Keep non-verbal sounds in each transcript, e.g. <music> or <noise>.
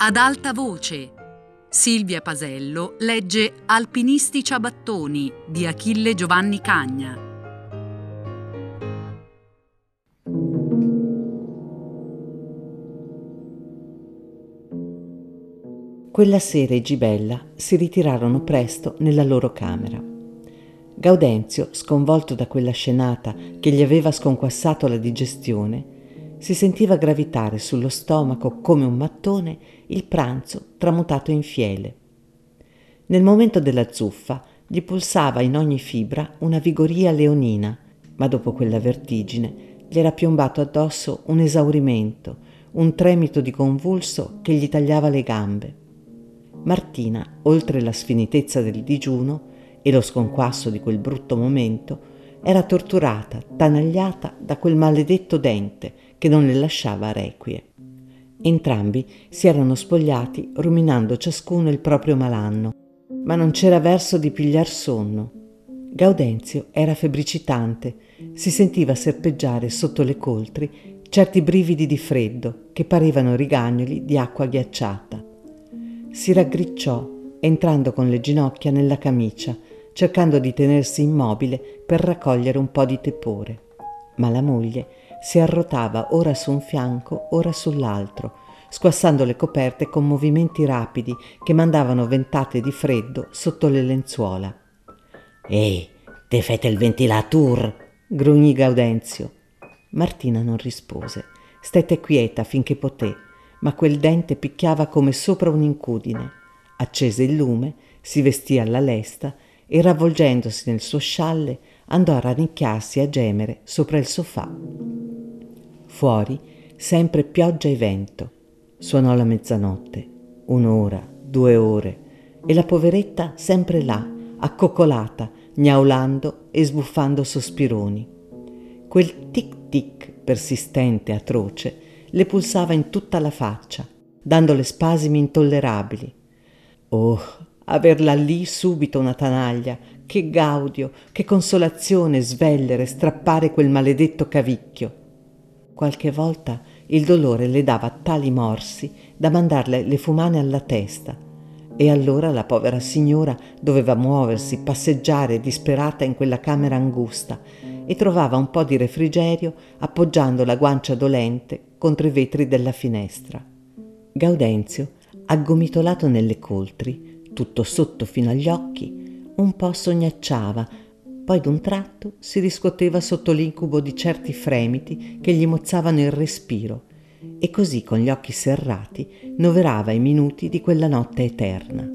Ad alta voce. Silvia Pasello legge Alpinisti ciabattoni di Achille Giovanni Cagna. Quella sera i Gibella si ritirarono presto nella loro camera. Gaudenzio, sconvolto da quella scenata che gli aveva sconquassato la digestione, si sentiva gravitare sullo stomaco come un mattone il pranzo tramutato in fiele. Nel momento della zuffa gli pulsava in ogni fibra una vigoria leonina, ma dopo quella vertigine gli era piombato addosso un esaurimento, un tremito di convulso che gli tagliava le gambe. Martina, oltre la sfinitezza del digiuno e lo sconquasso di quel brutto momento, era torturata, tanagliata da quel maledetto dente che non le lasciava requie. Entrambi si erano spogliati ruminando ciascuno il proprio malanno, ma non c'era verso di pigliar sonno. Gaudenzio era febbricitante, si sentiva serpeggiare sotto le coltri certi brividi di freddo che parevano rigagnoli di acqua ghiacciata. Si raggricciò, entrando con le ginocchia nella camicia, cercando di tenersi immobile per raccogliere un po' di tepore. Ma la moglie si arrotava ora su un fianco, ora sull'altro, squassando le coperte con movimenti rapidi che mandavano ventate di freddo sotto le lenzuola. Ehi, te fate il ventilatur! grugnì Gaudenzio. Martina non rispose, stette quieta finché poté, ma quel dente picchiava come sopra un'incudine. Accese il lume, si vestì alla lesta e ravvolgendosi nel suo scialle andò a rannicchiarsi a gemere sopra il sofà. Fuori sempre pioggia e vento. Suonò la mezzanotte, un'ora, due ore, e la poveretta sempre là, accoccolata, gnaulando e sbuffando sospironi. Quel tic-tic persistente, atroce, le pulsava in tutta la faccia, dandole spasimi intollerabili. Oh, averla lì subito una tanaglia, che gaudio, che consolazione svellere, strappare quel maledetto cavicchio. Qualche volta il dolore le dava tali morsi da mandarle le fumane alla testa. E allora la povera signora doveva muoversi, passeggiare disperata in quella camera angusta e trovava un po' di refrigerio appoggiando la guancia dolente contro i vetri della finestra. Gaudenzio, aggomitolato nelle coltri, tutto sotto fino agli occhi, un po' sognacciava poi d'un tratto si riscuoteva sotto l'incubo di certi fremiti che gli mozzavano il respiro e così con gli occhi serrati noverava i minuti di quella notte eterna.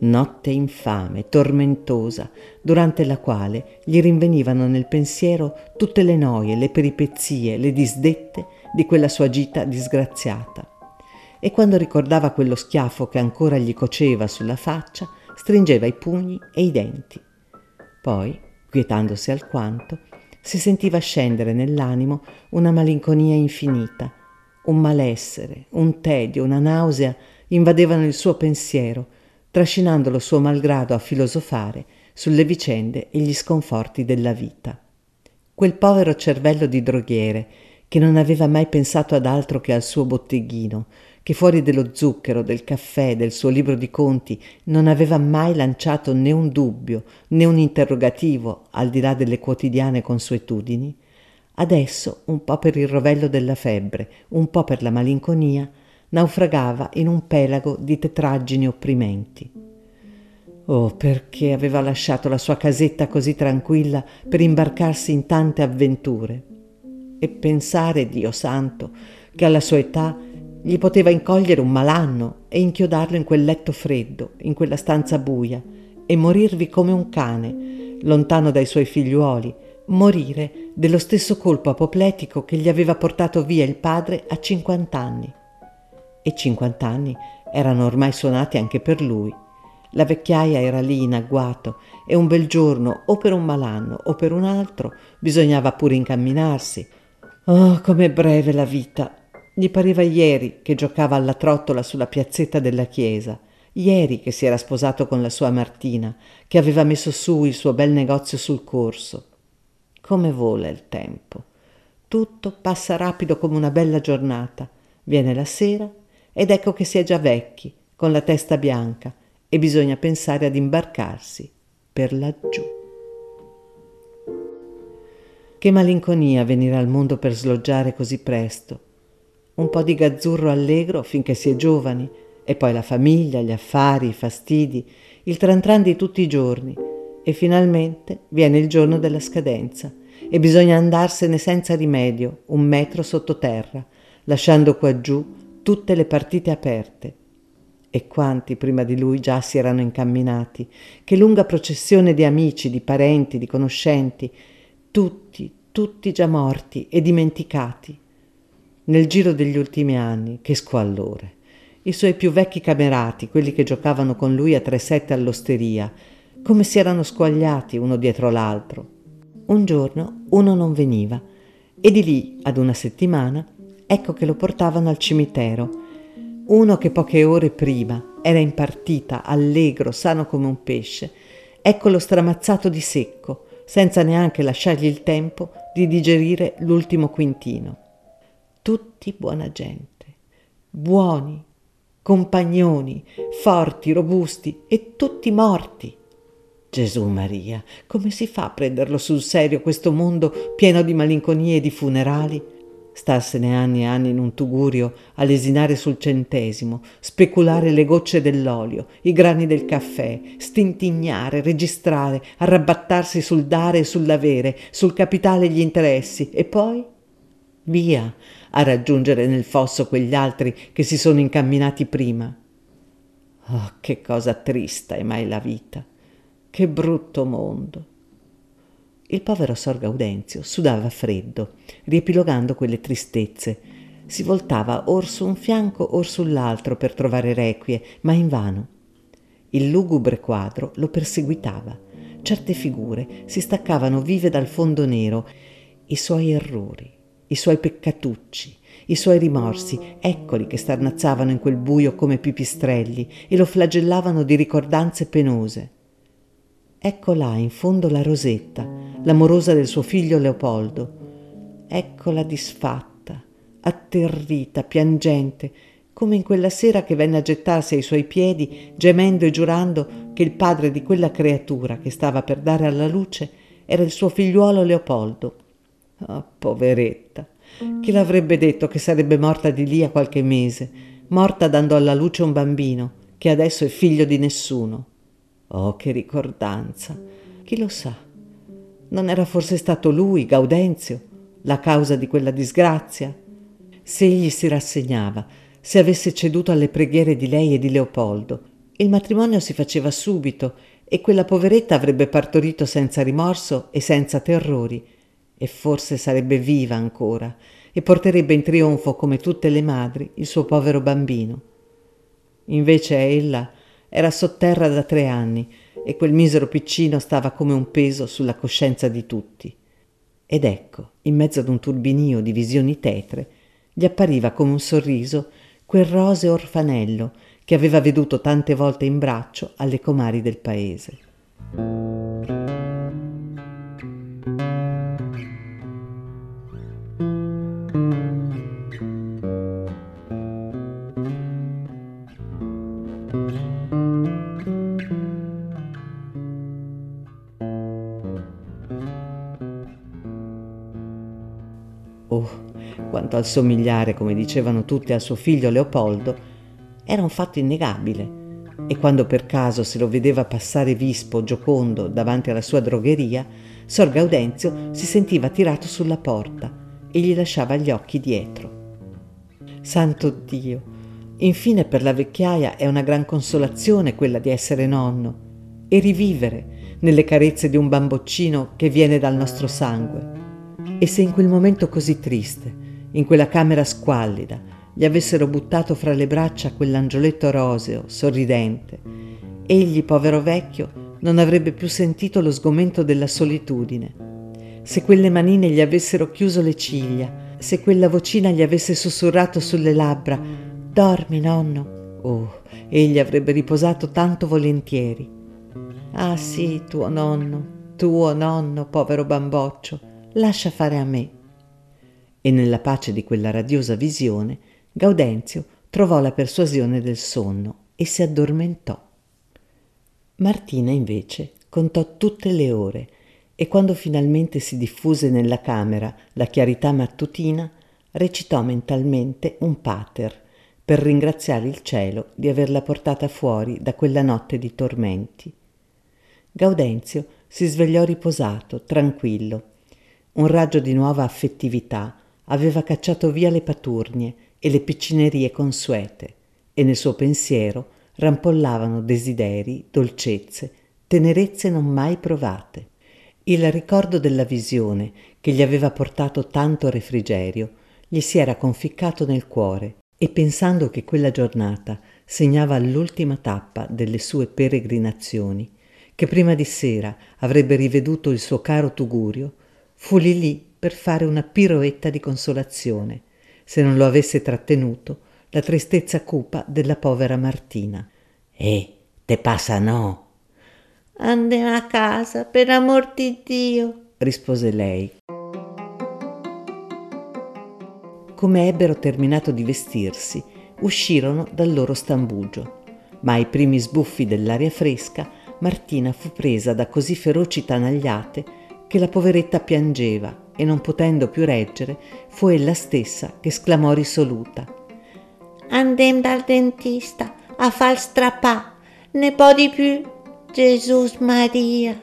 Notte infame, tormentosa, durante la quale gli rinvenivano nel pensiero tutte le noie, le peripezie, le disdette di quella sua gita disgraziata. E quando ricordava quello schiaffo che ancora gli coceva sulla faccia, stringeva i pugni e i denti. Poi, quietandosi alquanto, si sentiva scendere nell'animo una malinconia infinita, un malessere, un tedio, una nausea invadevano il suo pensiero, trascinandolo suo malgrado a filosofare sulle vicende e gli sconforti della vita. Quel povero cervello di droghiere, che non aveva mai pensato ad altro che al suo botteghino, che fuori dello zucchero, del caffè, del suo libro di conti non aveva mai lanciato né un dubbio né un interrogativo al di là delle quotidiane consuetudini, adesso, un po' per il rovello della febbre, un po' per la malinconia, naufragava in un pelago di tetraggini opprimenti. Oh, perché aveva lasciato la sua casetta così tranquilla per imbarcarsi in tante avventure? E pensare, Dio santo, che alla sua età gli poteva incogliere un malanno e inchiodarlo in quel letto freddo, in quella stanza buia, e morirvi come un cane, lontano dai suoi figliuoli, morire dello stesso colpo apopletico che gli aveva portato via il padre a cinquant'anni. E cinquant'anni erano ormai suonati anche per lui. La vecchiaia era lì in agguato e un bel giorno, o per un malanno o per un altro, bisognava pure incamminarsi. Oh, com'è breve la vita! Gli pareva ieri che giocava alla trottola sulla piazzetta della chiesa, ieri che si era sposato con la sua Martina, che aveva messo su il suo bel negozio sul corso. Come vola il tempo. Tutto passa rapido come una bella giornata. Viene la sera ed ecco che si è già vecchi, con la testa bianca, e bisogna pensare ad imbarcarsi per laggiù. Che malinconia venire al mondo per sloggiare così presto. Un po' di gazzurro allegro finché si è giovani, e poi la famiglia, gli affari, i fastidi, il tran tran di tutti i giorni. E finalmente viene il giorno della scadenza e bisogna andarsene senza rimedio, un metro sottoterra, lasciando qua giù tutte le partite aperte. E quanti prima di lui già si erano incamminati, che lunga processione di amici, di parenti, di conoscenti, tutti, tutti già morti e dimenticati. Nel giro degli ultimi anni, che squallore. I suoi più vecchi camerati, quelli che giocavano con lui a tre sette all'osteria, come si erano squagliati uno dietro l'altro. Un giorno uno non veniva e di lì ad una settimana ecco che lo portavano al cimitero. Uno che poche ore prima era in partita, allegro, sano come un pesce, eccolo stramazzato di secco, senza neanche lasciargli il tempo di digerire l'ultimo quintino. Tutti buona gente, buoni, compagnoni, forti, robusti e tutti morti. Gesù Maria, come si fa a prenderlo sul serio questo mondo pieno di malinconie e di funerali? Starsene anni e anni in un tugurio a lesinare sul centesimo, speculare le gocce dell'olio, i grani del caffè, stintignare, registrare, arrabattarsi sul dare e sull'avere, sul capitale e gli interessi, e poi via a raggiungere nel fosso quegli altri che si sono incamminati prima. Oh, che cosa trista è mai la vita! Che brutto mondo. Il povero Sor Gaudenzio sudava freddo, riepilogando quelle tristezze. Si voltava or su un fianco or sull'altro per trovare requie, ma invano. Il lugubre quadro lo perseguitava. Certe figure si staccavano vive dal fondo nero. I suoi errori, i suoi peccatucci, i suoi rimorsi, eccoli che starnazzavano in quel buio come pipistrelli e lo flagellavano di ricordanze penose. Ecco là in fondo la Rosetta, l'amorosa del suo figlio Leopoldo. Eccola disfatta, atterrita, piangente, come in quella sera che venne a gettarsi ai suoi piedi, gemendo e giurando che il padre di quella creatura che stava per dare alla luce era il suo figliuolo Leopoldo. Oh, poveretta! Chi l'avrebbe detto che sarebbe morta di lì a qualche mese, morta dando alla luce un bambino, che adesso è figlio di nessuno? Oh, che ricordanza! Chi lo sa? Non era forse stato lui, Gaudenzio, la causa di quella disgrazia? Se egli si rassegnava, se avesse ceduto alle preghiere di lei e di Leopoldo, il matrimonio si faceva subito e quella poveretta avrebbe partorito senza rimorso e senza terrori, e forse sarebbe viva ancora e porterebbe in trionfo come tutte le madri il suo povero bambino. Invece ella era sotterra da tre anni e quel misero piccino stava come un peso sulla coscienza di tutti. Ed ecco, in mezzo ad un turbinio di visioni tetre, gli appariva come un sorriso quel roseo orfanello che aveva veduto tante volte in braccio alle comari del paese. Oh, quanto al somigliare, come dicevano tutti, al suo figlio Leopoldo, era un fatto innegabile. E quando per caso se lo vedeva passare vispo, giocondo, davanti alla sua drogheria, Sor Gaudenzio si sentiva tirato sulla porta e gli lasciava gli occhi dietro. Santo Dio! Infine per la vecchiaia è una gran consolazione quella di essere nonno e rivivere nelle carezze di un bamboccino che viene dal nostro sangue. E se in quel momento così triste, in quella camera squallida, gli avessero buttato fra le braccia quell'angioletto roseo, sorridente, egli, povero vecchio, non avrebbe più sentito lo sgomento della solitudine. Se quelle manine gli avessero chiuso le ciglia, se quella vocina gli avesse sussurrato sulle labbra Dormi, nonno. Oh, egli avrebbe riposato tanto volentieri. Ah sì, tuo nonno, tuo nonno, povero bamboccio, lascia fare a me. E nella pace di quella radiosa visione, Gaudenzio trovò la persuasione del sonno e si addormentò. Martina invece contò tutte le ore e quando finalmente si diffuse nella camera la chiarità mattutina, recitò mentalmente un pater per ringraziare il cielo di averla portata fuori da quella notte di tormenti. Gaudenzio si svegliò riposato, tranquillo. Un raggio di nuova affettività aveva cacciato via le paturnie e le piccinerie consuete e nel suo pensiero rampollavano desideri, dolcezze, tenerezze non mai provate. Il ricordo della visione che gli aveva portato tanto refrigerio gli si era conficcato nel cuore e pensando che quella giornata segnava l'ultima tappa delle sue peregrinazioni, che prima di sera avrebbe riveduto il suo caro Tugurio, fu lì lì per fare una piroetta di consolazione, se non lo avesse trattenuto la tristezza cupa della povera Martina. Eh, te passa no? Andiamo a casa, per amor di Dio, rispose lei. Come ebbero terminato di vestirsi, uscirono dal loro stambugio, ma ai primi sbuffi dell'aria fresca Martina fu presa da così feroci tanagliate che la poveretta piangeva e non potendo più reggere fu ella stessa che sclamò risoluta. Andem dal dentista a far strappà, ne può di più, Gesù Maria.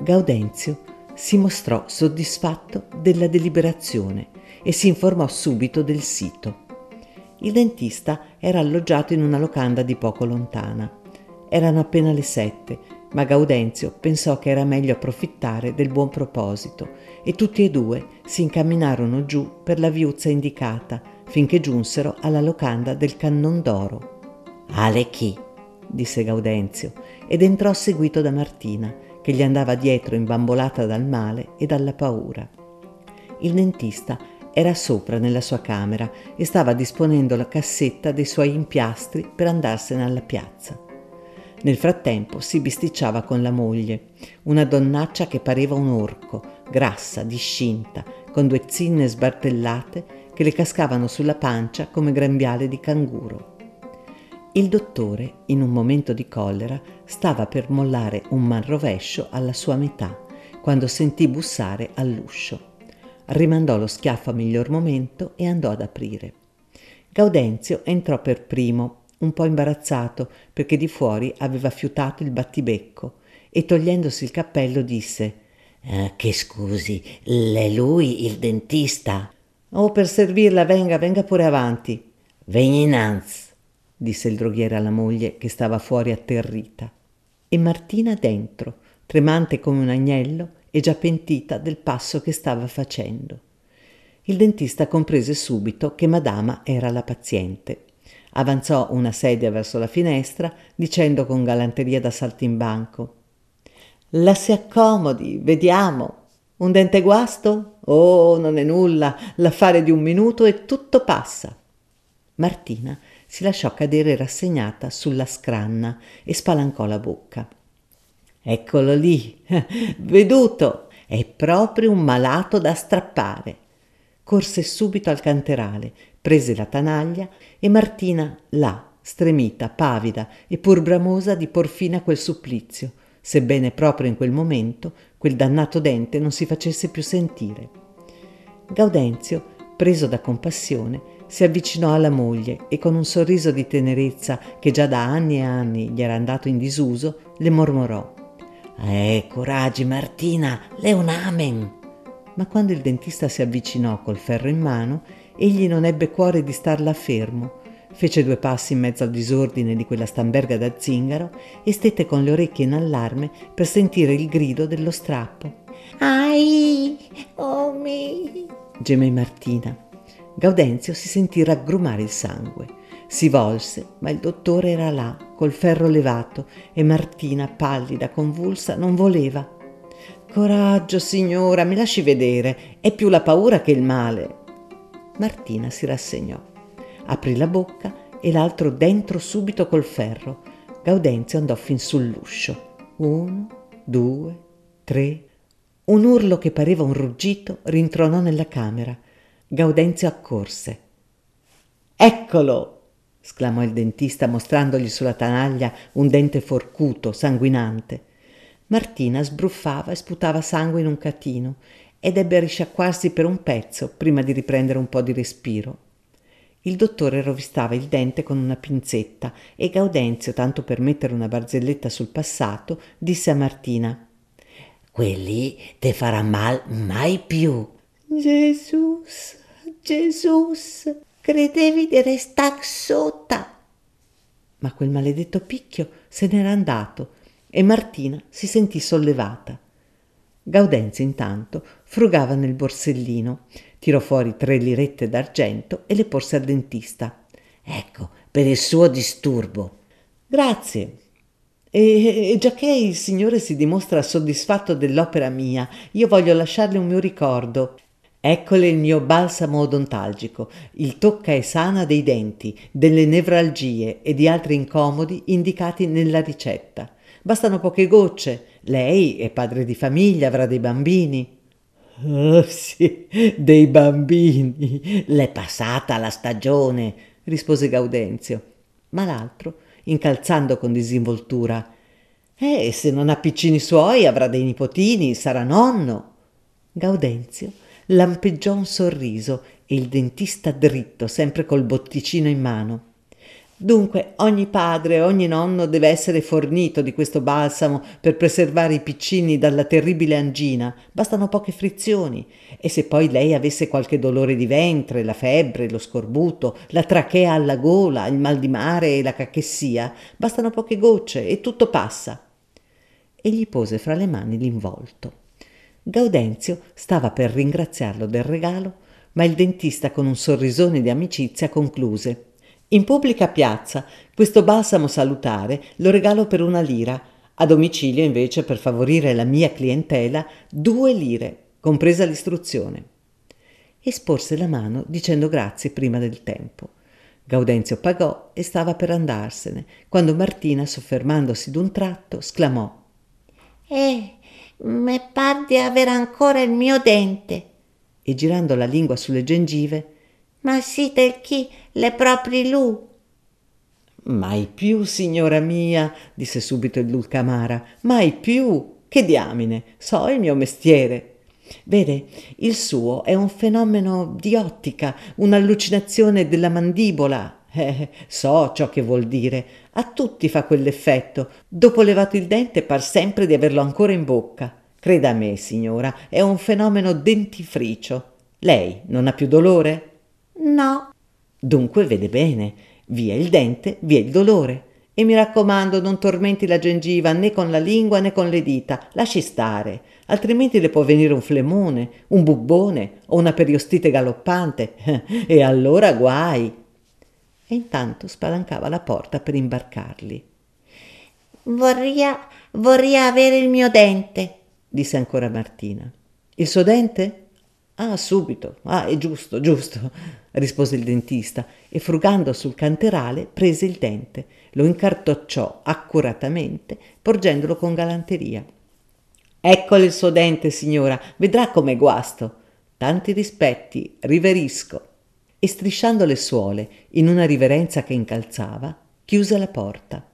Gaudenzio si mostrò soddisfatto della deliberazione e si informò subito del sito. Il dentista era alloggiato in una locanda di poco lontana. Erano appena le sette, ma Gaudenzio pensò che era meglio approfittare del buon proposito e tutti e due si incamminarono giù per la viuzza indicata finché giunsero alla locanda del Cannon d'Oro. Ale chi? disse Gaudenzio ed entrò seguito da Martina, che gli andava dietro imbambolata dal male e dalla paura. Il dentista era sopra nella sua camera e stava disponendo la cassetta dei suoi impiastri per andarsene alla piazza. Nel frattempo si bisticciava con la moglie, una donnaccia che pareva un orco, grassa, discinta, con due zinne sbartellate che le cascavano sulla pancia come grembiale di canguro. Il dottore, in un momento di collera, stava per mollare un manrovescio alla sua metà, quando sentì bussare all'uscio rimandò lo schiaffo a miglior momento e andò ad aprire. Gaudenzio entrò per primo, un po' imbarazzato perché di fuori aveva fiutato il battibecco e togliendosi il cappello disse eh, Che scusi, l'è lui il dentista? Oh, per servirla, venga, venga pure avanti. Vegni innanzi, disse il droghiere alla moglie che stava fuori atterrita. E Martina dentro, tremante come un agnello, e già pentita del passo che stava facendo. Il dentista comprese subito che Madama era la paziente. Avanzò una sedia verso la finestra, dicendo con galanteria da saltimbanco La si accomodi, vediamo. Un dente guasto? Oh, non è nulla, l'affare di un minuto e tutto passa. Martina si lasciò cadere rassegnata sulla scranna e spalancò la bocca. Eccolo lì, <laughs> veduto, è proprio un malato da strappare. Corse subito al canterale, prese la tanaglia e Martina là, stremita, pavida e pur bramosa di por fine a quel supplizio, sebbene proprio in quel momento quel dannato dente non si facesse più sentire. Gaudenzio, preso da compassione, si avvicinò alla moglie e con un sorriso di tenerezza che già da anni e anni gli era andato in disuso, le mormorò eh, coraggi Martina, le un amen. Ma quando il dentista si avvicinò col ferro in mano, egli non ebbe cuore di starla fermo. Fece due passi in mezzo al disordine di quella stamberga da zingaro e stette con le orecchie in allarme per sentire il grido dello strappo. Ai, oh mi! gemé Martina. Gaudenzio si sentì raggrumare il sangue. Si volse, ma il dottore era là, col ferro levato, e Martina, pallida, convulsa, non voleva. Coraggio, signora, mi lasci vedere, è più la paura che il male. Martina si rassegnò, aprì la bocca e l'altro dentro subito col ferro. Gaudenzio andò fin sull'uscio. Uno, due, tre. Un urlo che pareva un ruggito rintronò nella camera. Gaudenzio accorse. Eccolo! esclamò il dentista mostrandogli sulla tanaglia un dente forcuto, sanguinante. Martina sbruffava e sputava sangue in un catino ed ebbe a risciacquarsi per un pezzo prima di riprendere un po' di respiro. Il dottore rovistava il dente con una pinzetta e Gaudenzio, tanto per mettere una barzelletta sul passato, disse a Martina Quelli te farà mal mai più. Jesus, Jesus, credevi di restar sota. Ma quel maledetto picchio se n'era andato e Martina si sentì sollevata. Gaudenzio intanto frugava nel borsellino, tirò fuori tre lirette d'argento e le porse al dentista. Ecco, per il suo disturbo. Grazie. E, e giacché il Signore si dimostra soddisfatto dell'opera mia, io voglio lasciarle un mio ricordo. Eccole il mio balsamo odontalgico, il tocca e sana dei denti, delle nevralgie e di altri incomodi indicati nella ricetta. Bastano poche gocce. Lei è padre di famiglia, avrà dei bambini. Oh, sì, dei bambini. L'è passata la stagione, rispose Gaudenzio. Ma l'altro, incalzando con disinvoltura, eh, se non ha piccini suoi, avrà dei nipotini, sarà nonno. Gaudenzio lampeggiò un sorriso e il dentista dritto, sempre col botticino in mano. Dunque ogni padre, ogni nonno deve essere fornito di questo balsamo per preservare i piccini dalla terribile angina. Bastano poche frizioni. E se poi lei avesse qualche dolore di ventre, la febbre, lo scorbuto, la trachea alla gola, il mal di mare e la cachessia, bastano poche gocce e tutto passa. E gli pose fra le mani l'involto. Gaudenzio stava per ringraziarlo del regalo, ma il dentista con un sorrisone di amicizia concluse in pubblica piazza questo balsamo salutare lo regalo per una lira, a domicilio invece per favorire la mia clientela due lire, compresa l'istruzione. E sporse la mano dicendo grazie prima del tempo. Gaudenzio pagò e stava per andarsene, quando Martina, soffermandosi d'un tratto, sclamò Eh, me par di avere ancora il mio dente. E girando la lingua sulle gengive ma sì del chi le propri lu. Mai più, signora mia, disse subito il Dulcamara, mai più. Che diamine, so il mio mestiere. Vede, il suo è un fenomeno di ottica, un'allucinazione della mandibola. Eh, so ciò che vuol dire. A tutti fa quell'effetto. Dopo levato il dente par sempre di averlo ancora in bocca. Creda a me, signora, è un fenomeno dentifricio. Lei non ha più dolore? No. Dunque vede bene, via il dente, via il dolore. E mi raccomando, non tormenti la gengiva né con la lingua né con le dita, lasci stare, altrimenti le può venire un flemone, un bubbone o una periostite galoppante, <laughs> e allora guai. E intanto spalancava la porta per imbarcarli. Vorrei, vorrei avere il mio dente, disse ancora Martina. Il suo dente? Ah, subito. Ah, è giusto, giusto, <laughs> rispose il dentista e frugando sul canterale prese il dente, lo incartocciò accuratamente, porgendolo con galanteria. Eccole il suo dente, signora, vedrà com'è guasto. Tanti rispetti, riverisco. E strisciando le suole in una riverenza che incalzava, chiuse la porta.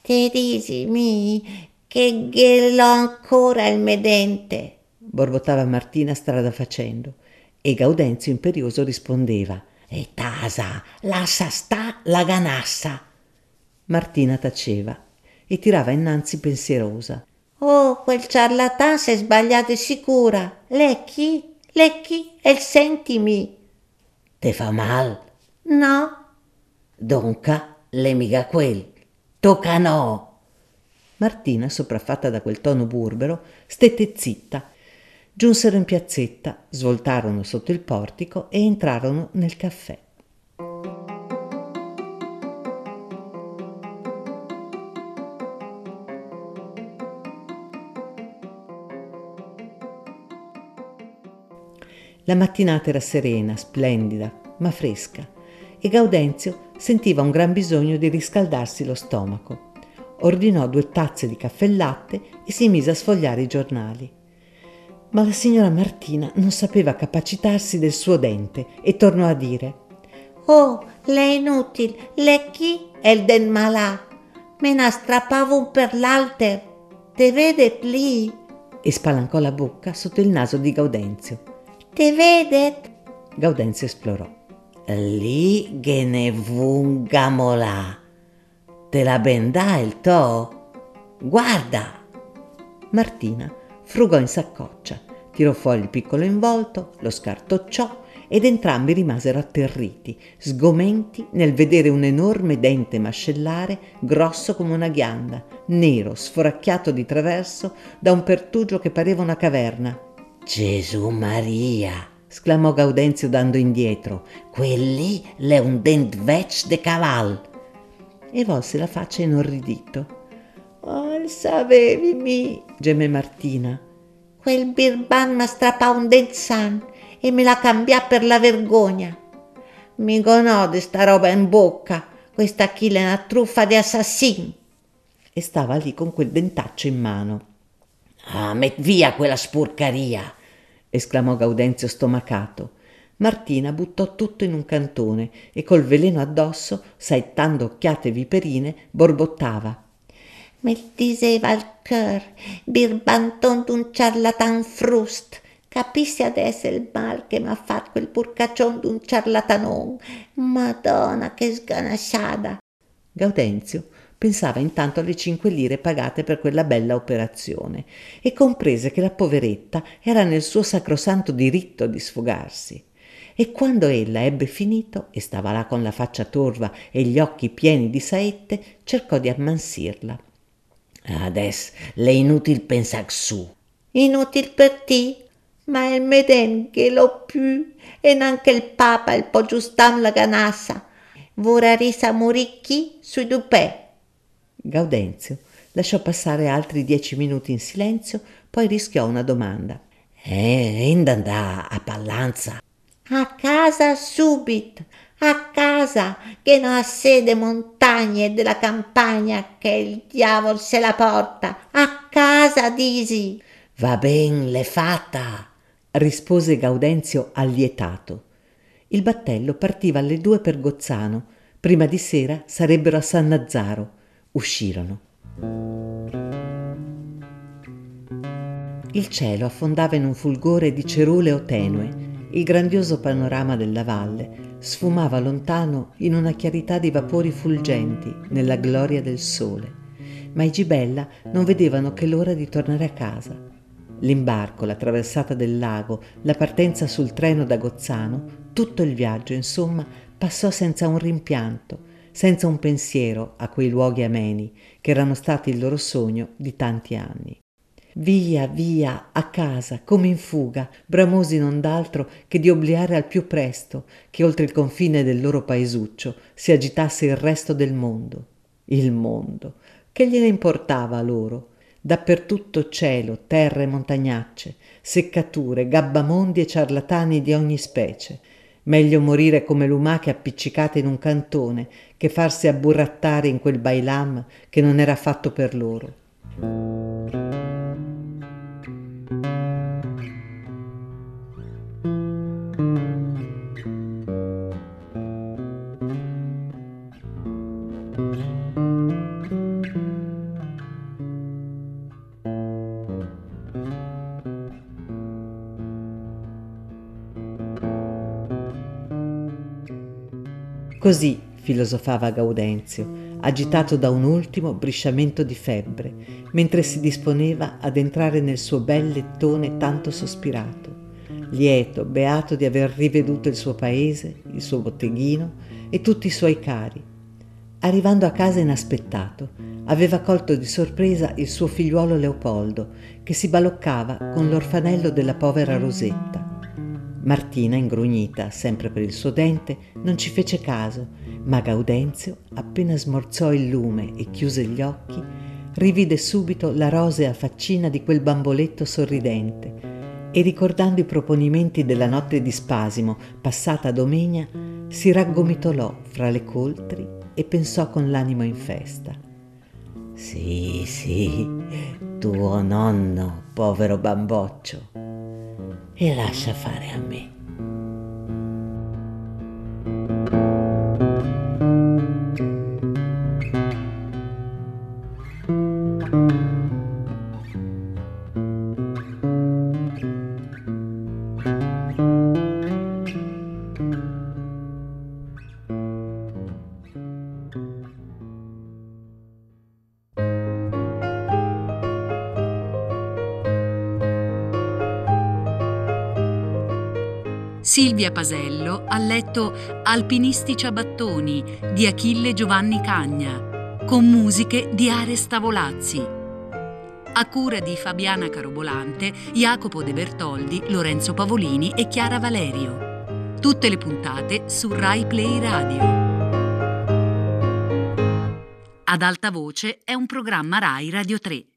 Te dici mi che l'ho ancora il mio dente borbottava Martina strada facendo e Gaudenzio imperioso rispondeva E tasa, lascia sta la ganassa. Martina taceva e tirava innanzi pensierosa. Oh, quel ciarlatan si è sbagliato sicura. Lecchi, lecchi e sentimi. Te fa mal? No. Donca, le mica quel. Tocca no. Martina, sopraffatta da quel tono burbero, stette zitta Giunsero in piazzetta, svoltarono sotto il portico e entrarono nel caffè. La mattinata era serena, splendida, ma fresca, e Gaudenzio sentiva un gran bisogno di riscaldarsi lo stomaco. Ordinò due tazze di caffè e latte e si mise a sfogliare i giornali. Ma la signora Martina non sapeva capacitarsi del suo dente e tornò a dire Oh, le inutile, le chi è il den malà? Me ne strappavo un per l'alter. Te vede lì? E spalancò la bocca sotto il naso di Gaudenzio. Te vedet? Gaudenzio esplorò. Lì che ne vungamolà. Te la bendà il to? Guarda! Martina frugò in saccoccia, tirò fuori il piccolo involto, lo scartocciò ed entrambi rimasero atterriti, sgomenti nel vedere un enorme dente mascellare grosso come una ghianda, nero, sforacchiato di traverso da un pertugio che pareva una caverna. Gesù Maria! esclamò Gaudenzio dando indietro. Quelli è un dent vec de caval. E volse la faccia inorridito. Oh, sapevi mi, geme Martina. Quel birban mi strappa un dent san e me la cambia per la vergogna. Mi conode sta roba in bocca, questa chi è una truffa di assassin. E stava lì con quel dentaccio in mano. Ah, met via quella sporcaria! esclamò Gaudenzio stomacato. Martina buttò tutto in un cantone e col veleno addosso, saettando occhiate viperine, borbottava. Mi diceva il cœur, birbanton d'un charlatan frust, Capissi adesso il mal che mi ha fatto quel burcaccion d'un ciarlatanon. Madonna, che sganasciata! Gaudenzio pensava intanto alle cinque lire pagate per quella bella operazione e comprese che la poveretta era nel suo sacrosanto diritto di sfogarsi. E quando ella ebbe finito e stava là con la faccia torva e gli occhi pieni di saette, cercò di ammansirla. Adesso le inutile pensar su. Inutil per te? ma il meden che lo più e neanche il papa il po giustam la ganassa. Vorrà risa muricchi sui dupè. Gaudenzio lasciò passare altri dieci minuti in silenzio, poi rischiò una domanda. Eh, indandà a Pallanza. A casa subito, a casa, che non ha sede montagne della campagna che il diavolo se la porta. A casa, disi. Va ben, l'è fatta rispose Gaudenzio allietato. Il battello partiva alle due per Gozzano. Prima di sera sarebbero a San Nazzaro. Uscirono. Il cielo affondava in un fulgore di ceruleo tenue. Il grandioso panorama della valle sfumava lontano in una chiarità di vapori fulgenti nella gloria del sole. Ma i Gibella non vedevano che l'ora di tornare a casa. L'imbarco, la traversata del lago, la partenza sul treno da Gozzano, tutto il viaggio, insomma, passò senza un rimpianto, senza un pensiero a quei luoghi ameni che erano stati il loro sogno di tanti anni. Via, via, a casa, come in fuga, bramosi non d'altro che di obliare al più presto che oltre il confine del loro paesuccio si agitasse il resto del mondo. Il mondo. Che gliene importava a loro? Dappertutto cielo, terra e montagnacce, seccature, gabbamondi e ciarlatani di ogni specie. Meglio morire come lumache appiccicate in un cantone che farsi abburrattare in quel bailam che non era fatto per loro. Così filosofava Gaudenzio, agitato da un ultimo brisciamento di febbre, mentre si disponeva ad entrare nel suo bel lettone tanto sospirato, lieto, beato di aver riveduto il suo paese, il suo botteghino e tutti i suoi cari. Arrivando a casa inaspettato, aveva colto di sorpresa il suo figliuolo Leopoldo, che si baloccava con l'orfanello della povera Rosetta Martina, ingrugnita sempre per il suo dente, non ci fece caso, ma Gaudenzio, appena smorzò il lume e chiuse gli occhi, rivide subito la rosea faccina di quel bamboletto sorridente e ricordando i proponimenti della notte di spasimo passata a domenica, si raggomitolò fra le coltri e pensò con l'animo in festa. Sì, sì, tuo nonno, povero bamboccio e lascia fare a me. thank you Silvia Pasello ha letto Alpinisti ciabattoni di Achille Giovanni Cagna, con musiche di Aresta Volazzi. A cura di Fabiana Carobolante, Jacopo De Bertoldi, Lorenzo Pavolini e Chiara Valerio. Tutte le puntate su Rai Play Radio. Ad alta voce è un programma Rai Radio 3.